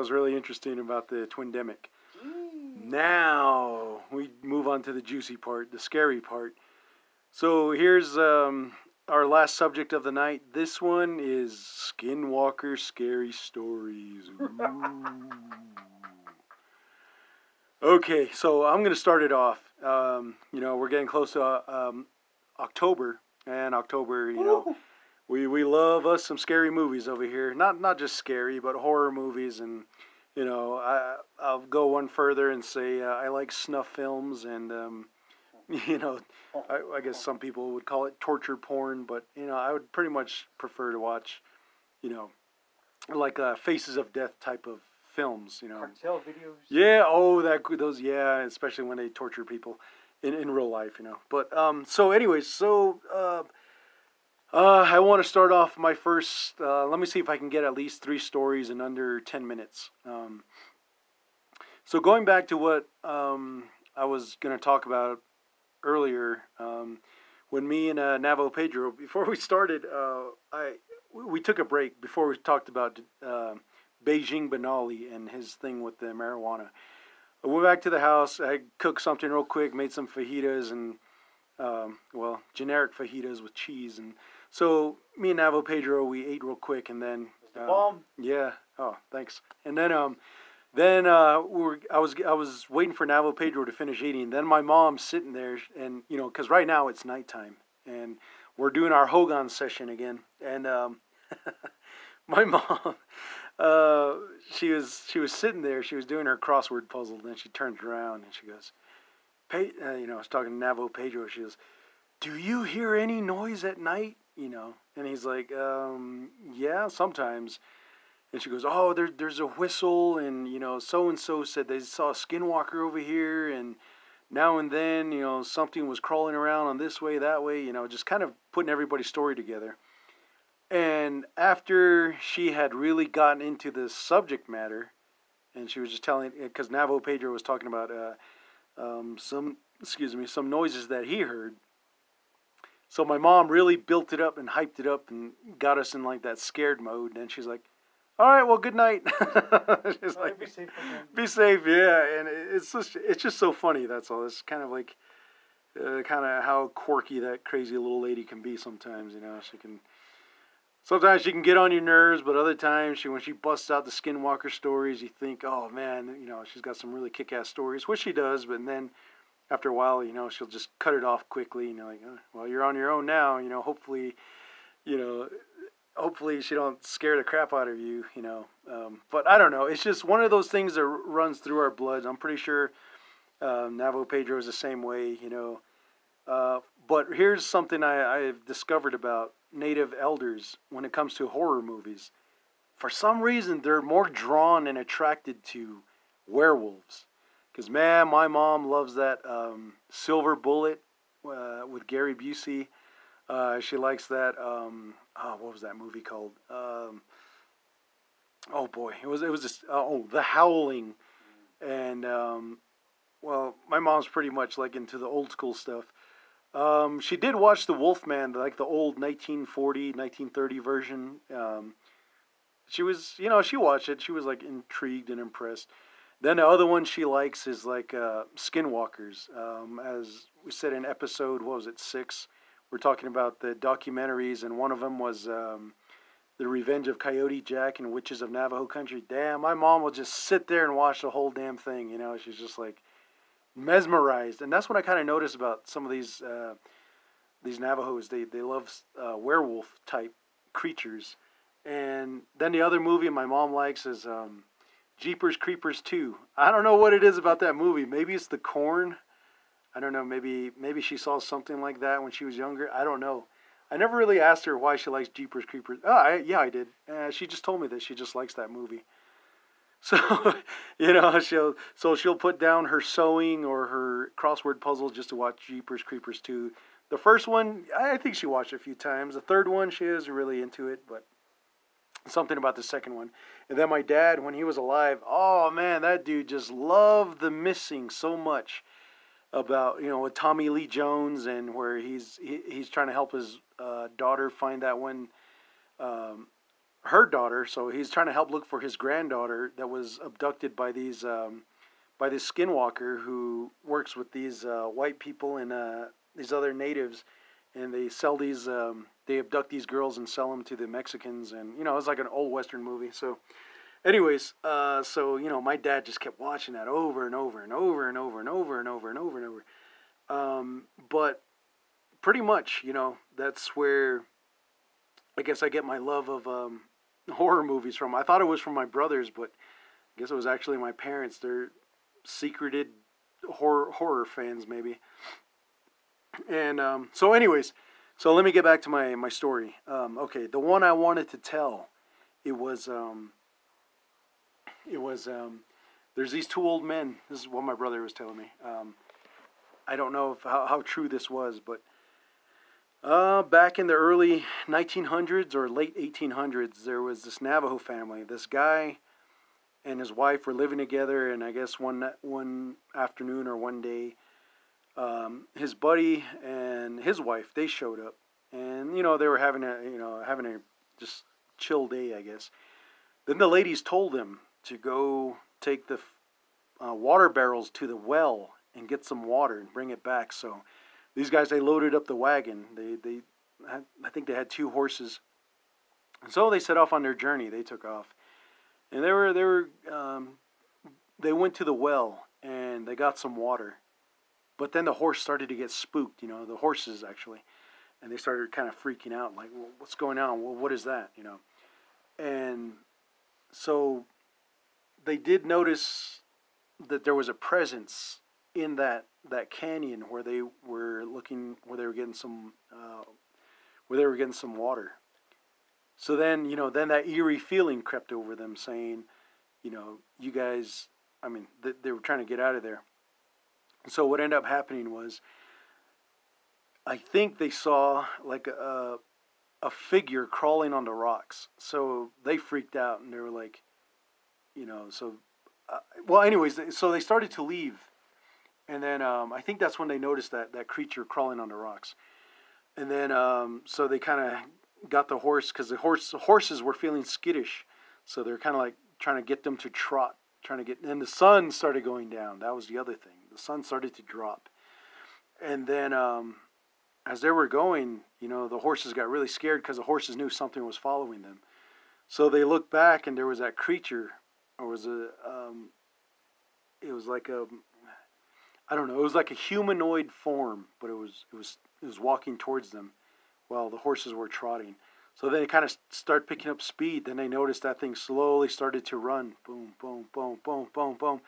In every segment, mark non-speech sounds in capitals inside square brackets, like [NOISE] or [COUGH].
was really interesting about the Twin twindemic. Now we move on to the juicy part, the scary part. So here's um, our last subject of the night. This one is Skinwalker Scary Stories. [LAUGHS] okay, so I'm going to start it off. Um, you know, we're getting close to uh, um, October, and October, you know, we, we love us some scary movies over here. Not not just scary, but horror movies, and you know, I I'll go one further and say uh, I like snuff films and. Um, [LAUGHS] you know, I, I, guess some people would call it torture porn, but you know, I would pretty much prefer to watch, you know, like uh, Faces of Death type of films. You know, cartel videos. Yeah. Oh, that those. Yeah, especially when they torture people in in real life. You know. But um. So, anyways, so uh, uh, I want to start off my first. Uh, let me see if I can get at least three stories in under ten minutes. Um. So going back to what um I was going to talk about earlier um, when me and uh, Navo Pedro before we started, uh, I we took a break before we talked about uh, Beijing Benali and his thing with the marijuana. I went back to the house. I cooked something real quick, made some fajitas and um, well, generic fajitas with cheese. And so me and Navo Pedro, we ate real quick, and then uh, yeah. Oh, thanks. And then um, then uh, we were, I was I was waiting for Navo Pedro to finish eating. Then my mom's sitting there, and you know, because right now it's nighttime, and we're doing our Hogan session again. And um, [LAUGHS] my mom, [LAUGHS] uh, she was she was sitting there. She was doing her crossword puzzle. Then she turns around and she goes, Pe- uh, you know, I was talking to Navo Pedro. She goes, "Do you hear any noise at night?" You know, and he's like, um, "Yeah, sometimes." And she goes, "Oh, there, there's a whistle, and you know, so and so said they saw a skinwalker over here, and now and then, you know, something was crawling around on this way, that way, you know, just kind of putting everybody's story together." And after she had really gotten into the subject matter, and she was just telling, because Navo Pedro was talking about uh, um, some, excuse me, some noises that he heard. So my mom really built it up and hyped it up and got us in like that scared mode. And she's like, all right, well, good night. [LAUGHS] She's like, be safe. Be safe, yeah. And it's just, it's just so funny. That's all. It's kind of like, uh, kind of how quirky that crazy little lady can be sometimes. You know, she can. Sometimes she can get on your nerves, but other times she, when she busts out the Skinwalker stories, you think, oh man, you know, she's got some really kick-ass stories, which she does. But then, after a while, you know, she'll just cut it off quickly. You know, like, oh, well, you're on your own now. You know, hopefully, you know, hopefully she don't scare the crap out of you, you know. Um, but I don't know. It's just one of those things that runs through our blood. I'm pretty sure um, Navo Pedro is the same way, you know. Uh, but here's something I, I've discovered about native elders when it comes to horror movies. For some reason, they're more drawn and attracted to werewolves. Because, man, my mom loves that um, Silver Bullet uh, with Gary Busey. Uh, she likes that. Um, oh, what was that movie called? Um, oh boy, it was it was just oh The Howling, and um, well, my mom's pretty much like into the old school stuff. Um, she did watch The Wolfman, like the old 1940, 1930 version. Um, she was, you know, she watched it. She was like intrigued and impressed. Then the other one she likes is like uh, Skinwalkers. Um, as we said in episode, what was it, six? we're talking about the documentaries, and one of them was um, The Revenge of Coyote Jack and Witches of Navajo Country. Damn, my mom will just sit there and watch the whole damn thing. You know, she's just like mesmerized, and that's what I kind of noticed about some of these uh, these Navajos. They they love uh, werewolf type creatures. And then the other movie my mom likes is um, Jeepers Creepers 2. I don't know what it is about that movie. Maybe it's the corn I don't know. Maybe maybe she saw something like that when she was younger. I don't know. I never really asked her why she likes Jeepers Creepers. Oh, I, yeah, I did. Uh, she just told me that she just likes that movie. [LAUGHS] So, you know, she'll so she'll put down her sewing or her crossword puzzle just to watch Jeepers Creepers 2. The first one, I think she watched a few times. The third one, she is really into it, but something about the second one. And then my dad, when he was alive, oh man, that dude just loved the missing so much about you know with Tommy Lee Jones and where he's he, he's trying to help his uh, daughter find that one um, her daughter. So he's trying to help look for his granddaughter that was abducted by these um, by this skinwalker who works with these uh, white people and uh, these other natives, and they sell these. Um, they abduct these girls and sell them to the Mexicans, and you know it's like an old western movie. So, anyways, uh, so you know my dad just kept watching that over and over and over and over and over and over and over and over. Um, but pretty much, you know, that's where I guess I get my love of um, [LAUGHS] horror movies from. I thought it was from my brothers, but I guess it was actually my parents. They're secreted horror horror fans, maybe. And um, so, anyways, so let me get back to my my story. Um, okay, the one I wanted to tell, it was um, it was um, there's these two old men. This is what my brother was telling me. Um, I don't know if, how how true this was, but uh, back in the early 1900s or late 1800s, there was this Navajo family. This guy and his wife were living together, and I guess one one afternoon or one day, um, his buddy and his wife they showed up, and you know they were having a you know having a just chill day, I guess. Then the ladies told him to go take the uh, water barrels to the well and get some water and bring it back. So these guys they loaded up the wagon. They they had, I think they had two horses. And so they set off on their journey. They took off, and they were they were um, they went to the well and they got some water, but then the horse started to get spooked. You know the horses actually, and they started kind of freaking out. Like, well, what's going on? Well, what is that? You know, and so they did notice that there was a presence in that that canyon where they were looking where they were getting some uh, where they were getting some water. So then you know then that eerie feeling crept over them, saying, you know, you guys. I mean, th- they were trying to get out of there. So what ended up happening was, I think they saw like a a figure crawling on the rocks. So they freaked out and they were like, you know, so. Uh, well, anyways, so they started to leave and then um, I think that's when they noticed that that creature crawling on the rocks. And then um, so they kind of got the horse because the horse the horses were feeling skittish, so they're kind of like trying to get them to trot, trying to get. And the sun started going down. That was the other thing. The sun started to drop, and then um, as they were going, you know, the horses got really scared because the horses knew something was following them. So they looked back, and there was that creature, or was a, um, it was like a I don't know. It was like a humanoid form, but it was it was it was walking towards them, while the horses were trotting. So then they kind of start picking up speed. Then they noticed that thing slowly started to run. Boom, boom, boom, boom, boom, boom.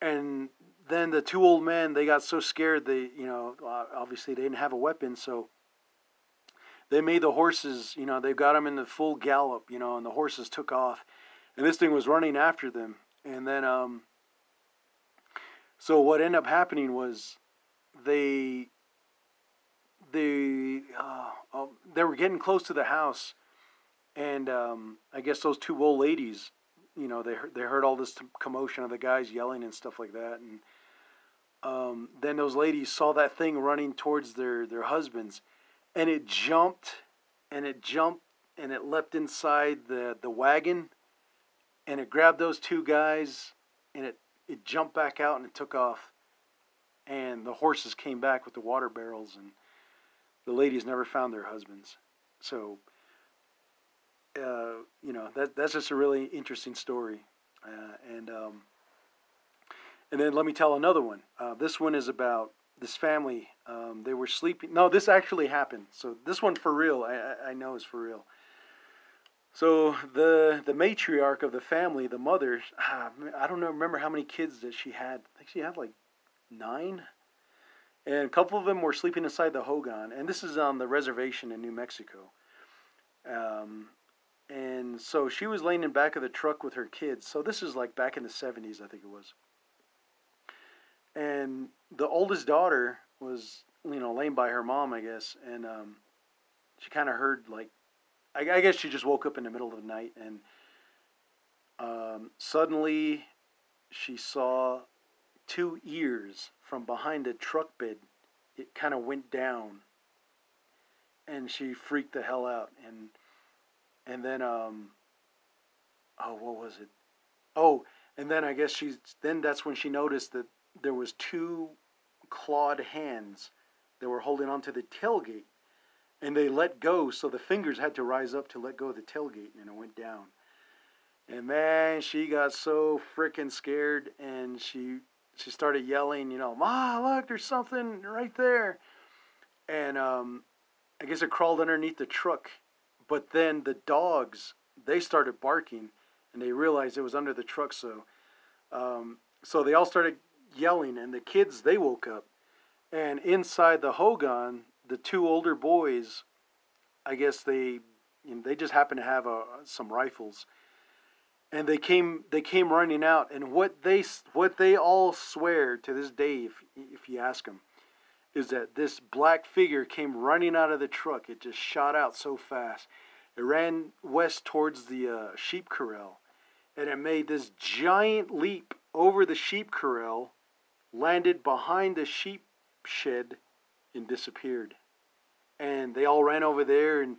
And then the two old men they got so scared they you know obviously they didn't have a weapon so they made the horses you know they got them in the full gallop you know and the horses took off. And this thing was running after them. And then um so what ended up happening was they they uh, uh, they were getting close to the house, and um, I guess those two old ladies, you know, they heard, they heard all this commotion of the guys yelling and stuff like that, and um, then those ladies saw that thing running towards their their husbands, and it jumped, and it jumped, and it leapt inside the the wagon, and it grabbed those two guys, and it it jumped back out and it took off. And the horses came back with the water barrels, and the ladies never found their husbands. So, uh, you know, that that's just a really interesting story. Uh, and um, and then let me tell another one. Uh, this one is about this family. Um, they were sleeping. No, this actually happened. So this one for real. I I know is for real. So the the matriarch of the family, the mother, ah, I don't know, remember how many kids that she had. I think she had like nine, and a couple of them were sleeping inside the hogan. And this is on the reservation in New Mexico. Um, and so she was laying in back of the truck with her kids. So this is like back in the seventies, I think it was. And the oldest daughter was, you know, laying by her mom, I guess, and um, she kind of heard like I, I, guess she just woke up in the middle of the night and um, suddenly she saw two ears from behind a truck bed. It kind of went down and she freaked the hell out. And and then um. Oh, what was it? Oh, and then I guess she's then that's when she noticed that there was two clawed hands that were holding onto the tailgate, and they let go, so the fingers had to rise up to let go of the tailgate, and it went down. And man, she got so freaking scared, and she she started yelling, you know, "Ma, look, there's something right there!" And um, I guess it crawled underneath the truck, but then the dogs they started barking, and they realized it was under the truck, so um, so they all started yelling, and the kids they woke up, and inside the Hogan, the two older boys, I guess they you know, they just happened to have uh, some rifles. And they came they came running out and what they what they all swear to this day if, if you ask them is that this black figure came running out of the truck. It just shot out so fast. It ran west towards the uh, sheep corral and it made this giant leap over the sheep corral landed behind the sheep shed and disappeared. And they all ran over there and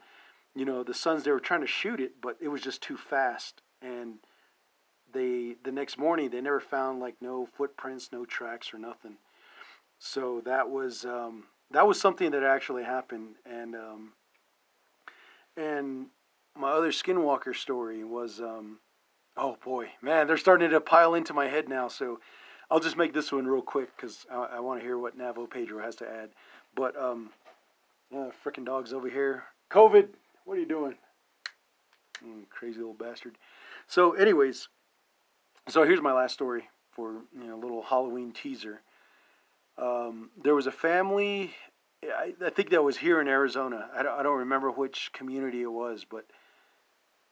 you know the sons they were trying to shoot it but it was just too fast. And they the next morning they never found like no footprints, no tracks or nothing. So that was um, that was something that actually happened, and um, and my other Skinwalker story was um, oh boy, man, they're starting to pile into my head now. So I'll just make this one real quick because I, I want to hear what Navo Pedro has to add. But um, uh, freaking dogs over here. COVID, what are you doing? Mm, crazy little bastard. So, anyways, so here's my last story for you know, a little Halloween teaser. Um, there was a family, I, I, think that was here in Arizona. I don't, I don't remember which community it was, but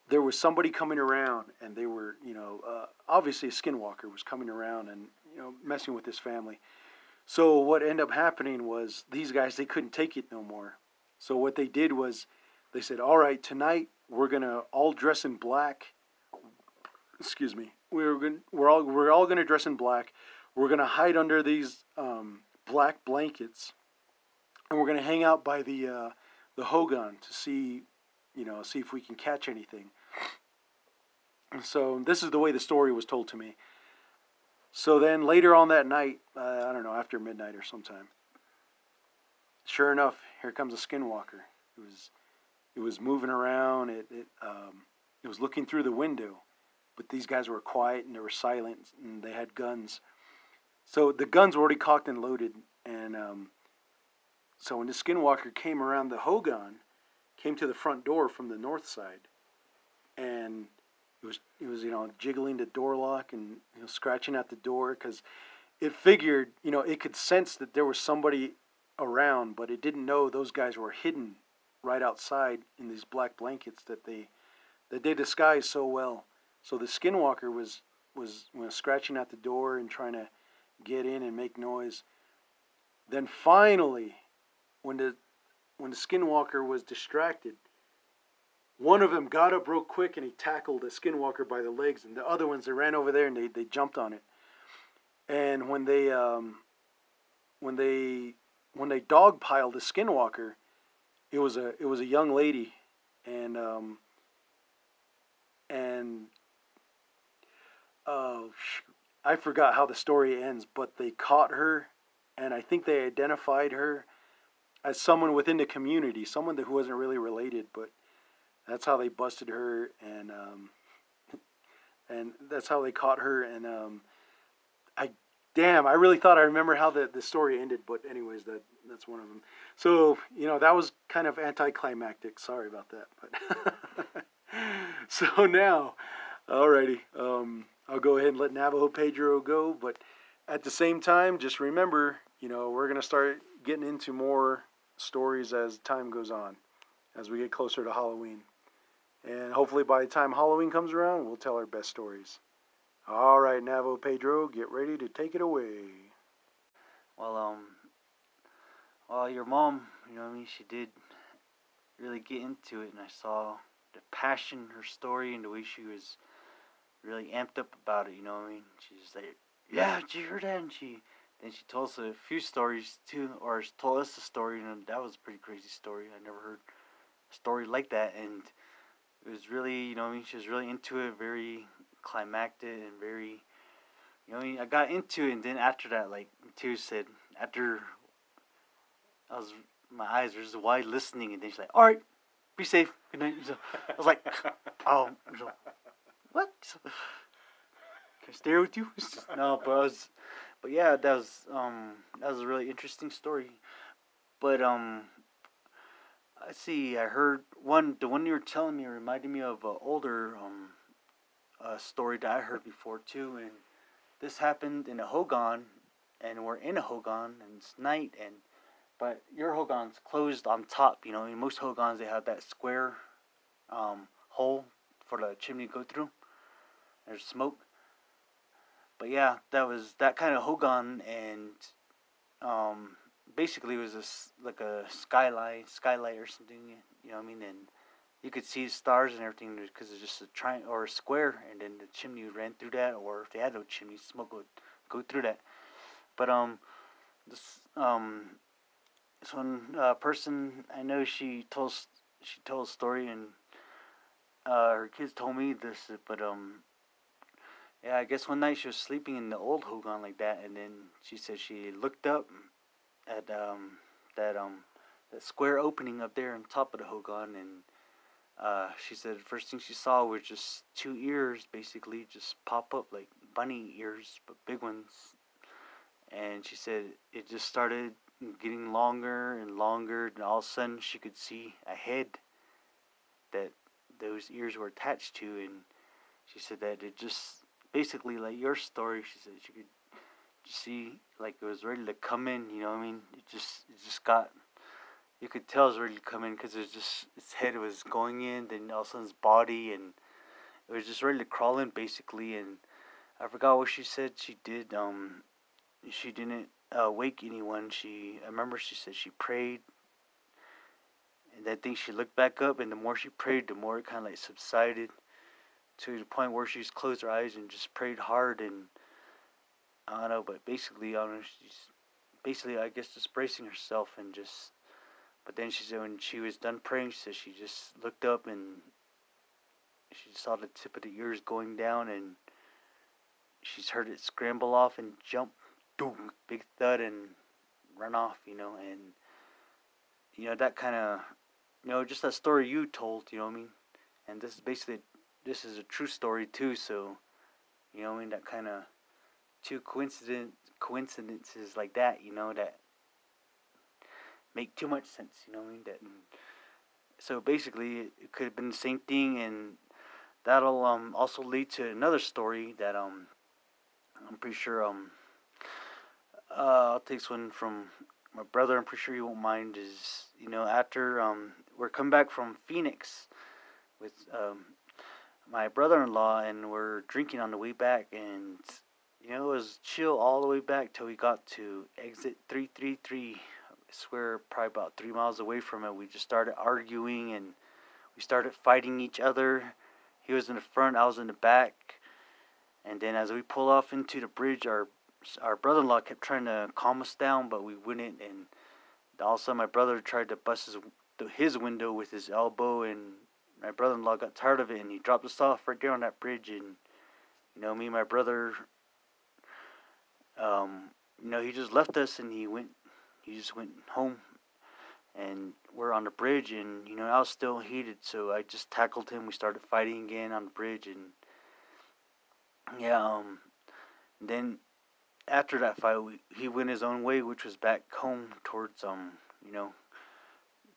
there was somebody coming around, and they were, you know, uh, obviously a skinwalker was coming around and you know messing with this family. So what ended up happening was these guys they couldn't take it no more. So what they did was they said, "All right, tonight we're gonna all dress in black." Excuse me we're gonna, we're all we're all going to dress in black. We're going to hide under these um, black blankets, and we're going to hang out by the uh, the Hogan to see, you know, see if we can catch anything. so this is the way the story was told to me. So then later on that night, uh, I don't know, after midnight or sometime. Sure enough, here comes a skinwalker. It was, it was moving around. It, it, um, it was looking through the window but these guys were quiet and they were silent and they had guns. So the guns were already cocked and loaded. And um, so when the skinwalker came around the Hogan, came to the front door from the north side, and it was it was you know jiggling the door lock and you know scratching at the door because it figured you know it could sense that there was somebody around, but it didn't know those guys were hidden right outside in these black blankets that they that they disguised so well. So the skinwalker was was you know, scratching at the door and trying to get in and make noise. Then finally, when the when the skinwalker was distracted, one of them got up real quick and he tackled the skinwalker by the legs, and the other ones they ran over there and they, they jumped on it. And when they um, when they when they dogpiled the skinwalker, it was a it was a young lady, and um, and oh, I forgot how the story ends, but they caught her, and I think they identified her as someone within the community, someone who wasn't really related, but that's how they busted her, and um, [LAUGHS] and that's how they caught her, and um, I damn, I really thought I remember how the, the story ended, but anyways, that that's one of them. So you know that was kind of anticlimactic. Sorry about that, but [LAUGHS] so now, alrighty. Um, I'll go ahead and let Navajo Pedro go. But at the same time, just remember, you know, we're going to start getting into more stories as time goes on, as we get closer to Halloween. And hopefully by the time Halloween comes around, we'll tell our best stories. All right, Navajo Pedro, get ready to take it away. Well, um, well, your mom, you know, I mean, she did really get into it, and I saw the passion, her story, and the way she was really amped up about it. You know what I mean? She's like, "Yeah, did you hear that?" And she then she told us a few stories too, or told us a story, and that was a pretty crazy story. I never heard a story like that, and it was really, you know, I mean, she was really into it, very climactic and very, you know, I mean, I got into it, and then after that, like Tears said, after I was, my eyes were just wide listening, and then she's like, "All right, be safe, good night." So I was like, [LAUGHS] "Oh, what? Can I stay with you?" [LAUGHS] no, but I was, but yeah, that was um that was a really interesting story, but um I see. I heard one. The one you were telling me reminded me of an older um, uh, story that I heard before too. And this happened in a hogan, and we're in a hogan, and it's night, and but your hogan's closed on top. You know, in most hogans they have that square um, hole for the chimney to go through. There's smoke. But yeah, that was that kind of hogan, and um, basically it was a, like a skylight, skylight or something. You know what I mean? And you could see stars and everything because it's just a triangle or a square, and then the chimney ran through that. Or if they had no chimney, smoke would go through that. But um, this um, this one uh, person I know she told she told a story and uh, her kids told me this, but um. Yeah, I guess one night she was sleeping in the old hogan like that, and then she said she looked up at um, that um, that square opening up there on top of the hogan, and uh, she said the first thing she saw was just two ears, basically just pop up like bunny ears, but big ones. And she said it just started getting longer and longer, and all of a sudden she could see a head that those ears were attached to, and she said that it just basically like your story. She said she could see like it was ready to come in. You know what I mean? It just it just got. You could tell it was ready to come in because it was just its head was going in, then all of a sudden its body, and it was just ready to crawl in basically. And I forgot what she said. She did. Um, she didn't uh, wake anyone. She I remember she said she prayed. And that thing she looked back up, and the more she prayed, the more it kind of like subsided to the point where she just closed her eyes and just prayed hard and I don't know, but basically, I don't know, she's basically, I guess, just bracing herself and just. But then she said when she was done praying, she said she just looked up and she saw the tip of the ears going down and she's heard it scramble off and jump, boom, big thud and run off, you know, and you know that kind of, you know, just that story you told, you know what I mean, and this is basically this is a true story too, so you know I mean that kind of two coincident coincidences like that, you know, that make too much sense, you know I mean? That so basically it could have been the same thing and that'll um also lead to another story that um I'm pretty sure um uh I'll take this one from my brother, I'm pretty sure he won't mind is you know, after um we're coming back from Phoenix with um my brother in law and we're drinking on the way back and you know, it was chill all the way back till we got to exit 333. I swear, probably about three miles away from it, we just started arguing and we started fighting each other. He was in the front, I was in the back. And then as we pull off into the bridge, our our brother-in-law kept trying to calm us down, but we wouldn't. And also, my brother tried to bust his his window with his elbow, and my brother-in-law got tired of it, and he dropped us off right there on that bridge. And you know, me and my brother um, you know, he just left us and he went, he just went home. And we're on the bridge, and you know, I was still heated, so I just tackled him. We started fighting again on the bridge, and yeah, um, then after that fight, we, he went his own way, which was back home towards um, you know,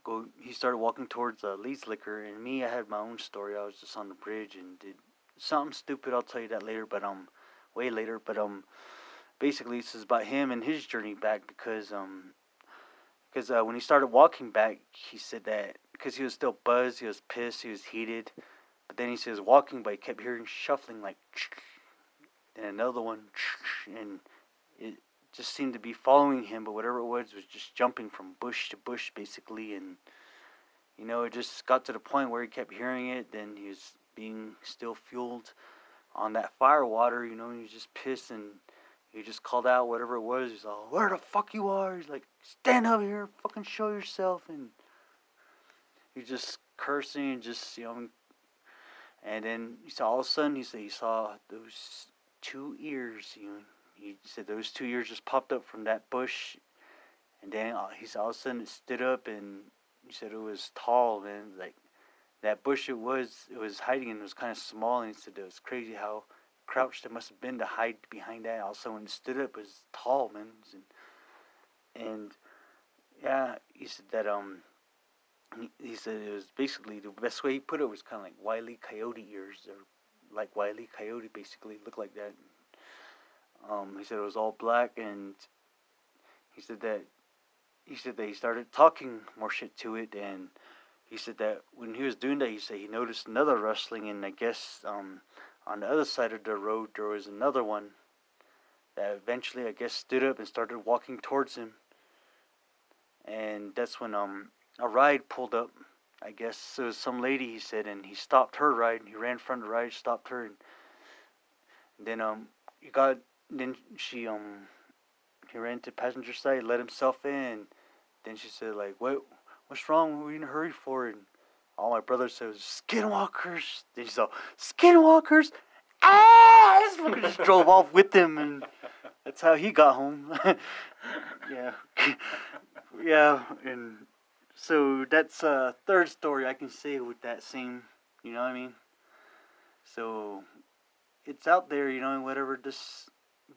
go. He started walking towards uh, Lee's Liquor, and me, I had my own story. I was just on the bridge and did something stupid. I'll tell you that later, but um, way later. But um, basically this is about him and his journey back because um because uh, when he started walking back he said that because he was still buzzed he was pissed he was heated but then he says walking but he kept hearing shuffling like [SNIFFS] and another one [SNIFFS] and it just seemed to be following him but whatever it was was just jumping from bush to bush basically and you know it just got to the point where he kept hearing it then he was being still fueled on that fire water you know he was just pissed and he just called out whatever it was. He's all, "Where the fuck you are?" He's like, "Stand up here, fucking show yourself." And he's just cursing and just you know And then he saw all of a sudden he said he saw those two ears. You know, he said those two ears just popped up from that bush, and then uh, he said all of a sudden it stood up, and he said it was tall, man. Like that bush it was, it was hiding and it was kind of small, and he said it was crazy how crouched it must have been to hide behind that. Also, when it stood up, it was tall, man. And, and yeah, he said that um he, said it was basically the best way he put it was kind of like wily coyote ears or like wily coyote basically looked like that. Um, he said it was all black and he said that he said that he started talking more shit to it and he said that when he was doing that he said he noticed another rustling and I guess um, on the other side of the road there was another one that eventually I guess stood up and started walking towards him and that's when um a ride pulled up. I guess it was some lady he said, and he stopped her ride. He ran in front of the ride, stopped her, and, and then um he got then she um he ran to passenger side, let himself in. Then she said like, "What what's wrong? We in a hurry for?" And all my brother said, "Skinwalkers." Then she said, "Skinwalkers." Ah! This fucker just drove off with him, and that's how he got home. [LAUGHS] yeah, [LAUGHS] yeah, and so that's a third story I can say with that same, you know what I mean? So it's out there, you know, whatever this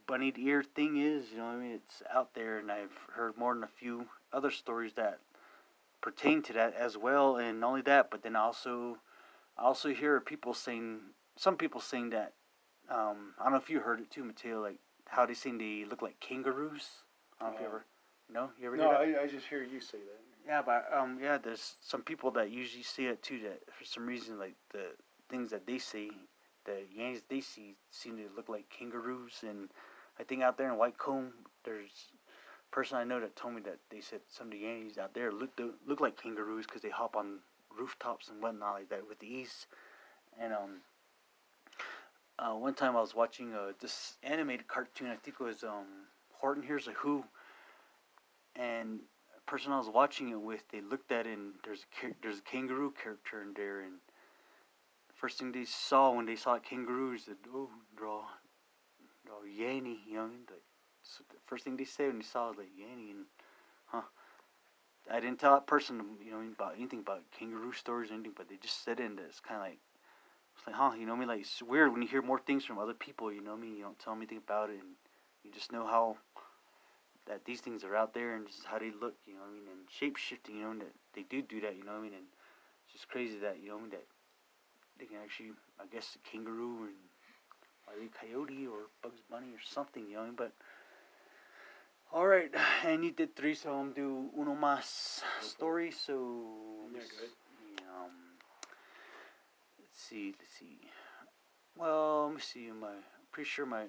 bunnied ear thing is, you know I mean? It's out there, and I've heard more than a few other stories that pertain to that as well. And not only that, but then also, I also hear people saying, some people saying that, um, I don't know if you heard it too, Mateo, like how they saying they look like kangaroos. I don't know if you ever, no, you ever no, I, I just hear you say that. Yeah, but um, yeah, there's some people that usually see it too. That for some reason, like the things that they see, the Yankees they see seem to look like kangaroos. And I think out there in Whitecone, there's a person I know that told me that they said some of the Yankees out there look look like kangaroos because they hop on rooftops and whatnot like that with the ease. And um, uh, one time I was watching uh, this animated cartoon. I think it was um, Horton Hears a Who, and person I was watching it with, they looked at it and there's a, there's a kangaroo character in there, and first thing they saw when they saw kangaroo is that oh draw, draw Yanny, you know. The, so the first thing they said when they saw was like Yanny, and huh. I didn't tell that person, you know, about anything about kangaroo stories or anything, but they just said it, and it's kind of like, it's like, huh, you know I mean? Like, it's weird when you hear more things from other people, you know I mean? You don't tell them anything about it, and you just know how that these things are out there and just how they look, you know what I mean, and shape shifting, you know, and that they do do that, you know what I mean, and it's just crazy that, you know, that they can actually, I guess, a kangaroo and a coyote or Bugs Bunny or something, you know what I mean, but Alright, and you did three, so I'm do uno más story, so yeah, good. Um, let's see, let's see. Well, let me see. My I'm pretty sure my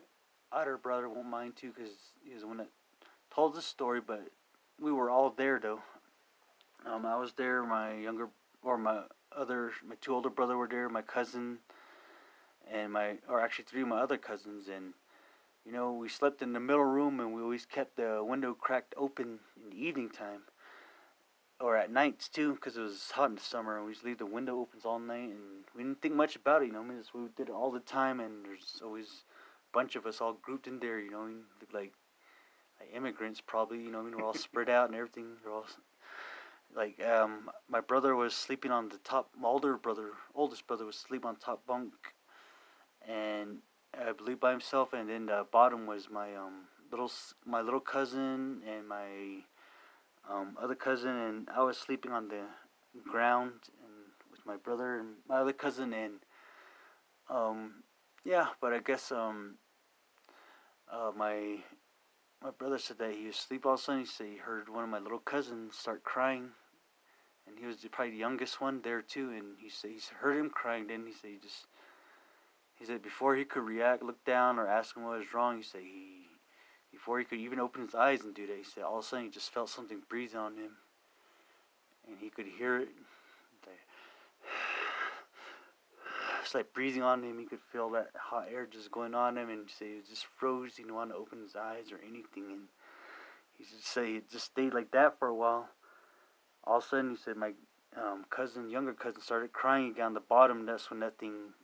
other brother won't mind too, because he's the one that told the story, but we were all there though. Um, I was there. My younger or my other, my two older brother were there. My cousin, and my or actually three of my other cousins, and you know we slept in the middle room, and we always kept the window cracked open in the evening time, or at nights too, because it was hot in the summer, and we just leave the window opens all night, and we didn't think much about it. You know, I mean, we did it all the time, and there's always a bunch of us all grouped in there. You know, like like immigrants probably you know I mean we're all spread out and everything they're all like um my brother was sleeping on the top my older brother oldest brother was sleeping on top bunk and I believe by himself and then the bottom was my um little my little cousin and my um other cousin and I was sleeping on the ground and with my brother and my other cousin and um yeah but I guess um uh, my my brother said that he was asleep all of a sudden. He said he heard one of my little cousins start crying, and he was probably the youngest one there too. And he said he heard him crying. Then he said he just he said before he could react, look down, or ask him what was wrong, he said he before he could even open his eyes and do that, he said all of a sudden he just felt something breathing on him, and he could hear it. It's like breathing on him. He could feel that hot air just going on him, and say he just froze. He didn't want to open his eyes or anything, and he just say it just stayed like that for a while. All of a sudden, he said my um, cousin, younger cousin, started crying down the bottom. That's when that thing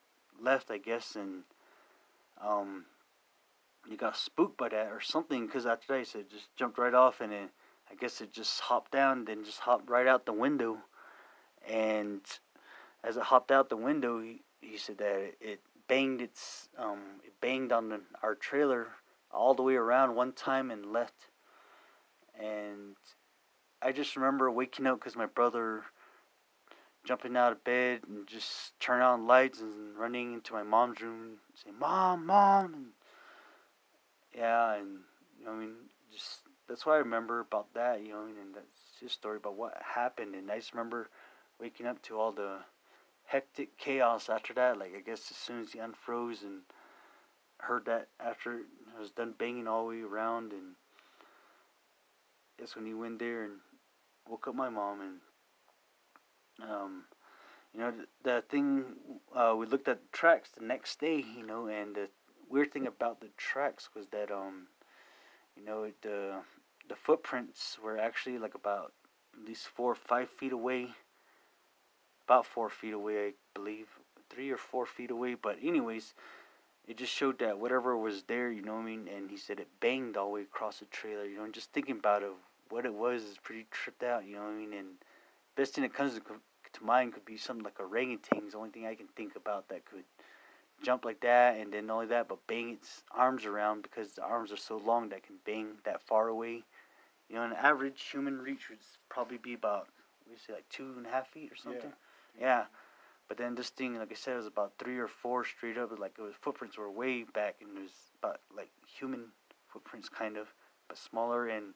left, I guess, and um, you got spooked by that or something. Because after that, he said just jumped right off, and then I guess it just hopped down, then just hopped right out the window. And as it hopped out the window, he, he said that it, banged its um, it banged on the, our trailer all the way around one time and left. And I just remember waking up because my brother jumping out of bed and just turning on lights and running into my mom's room and saying, Mom, Mom. And yeah, and, you know, I mean, just that's what I remember about that, you know, and that's his story about what happened. And I just remember waking up to all the hectic chaos after that. Like, I guess as soon as he unfroze and heard that after I was done banging all the way around, and that's when he went there and woke up my mom and um, you know the, the thing uh, we looked at the tracks the next day you know and the weird thing about the tracks was that um you know the the footprints were actually like about at least four or five feet away about four feet away I believe three or four feet away but anyways it just showed that whatever was there you know what I mean and he said it banged all the way across the trailer you know and just thinking about it what it was is pretty tripped out, you know what I mean? And best thing that comes to, to mind could be something like orangutan. It's the only thing I can think about that could jump like that, and then not only that, but bang its arms around because the arms are so long that can bang that far away. You know, an average human reach would probably be about, we say like two and a half feet or something. Yeah. Yeah. But then this thing, like I said, was about three or four straight up. Like it was footprints were way back, and it was about like human footprints, kind of, but smaller and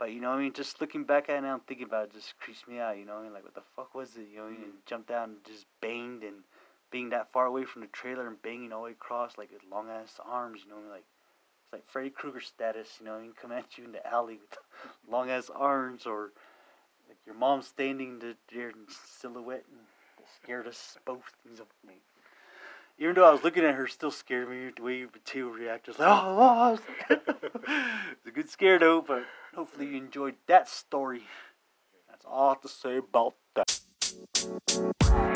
but you know, I mean, just looking back at it now and thinking about it just creeps me out. You know, I mean, like what the fuck was it? You know, mm-hmm. and jumped down and just banged and being that far away from the trailer and banging all the way across like with long ass arms. You know, like it's like Freddy Krueger status. You know, I mean, come at you in the alley with [LAUGHS] long ass arms or like your mom standing there in silhouette and scared us both. Even though I was looking at her, still scared me the way Mateo reacted. Like, oh, oh. oh. [LAUGHS] it's a good scare though, but Hopefully you enjoyed that story. That's all I have to say about that.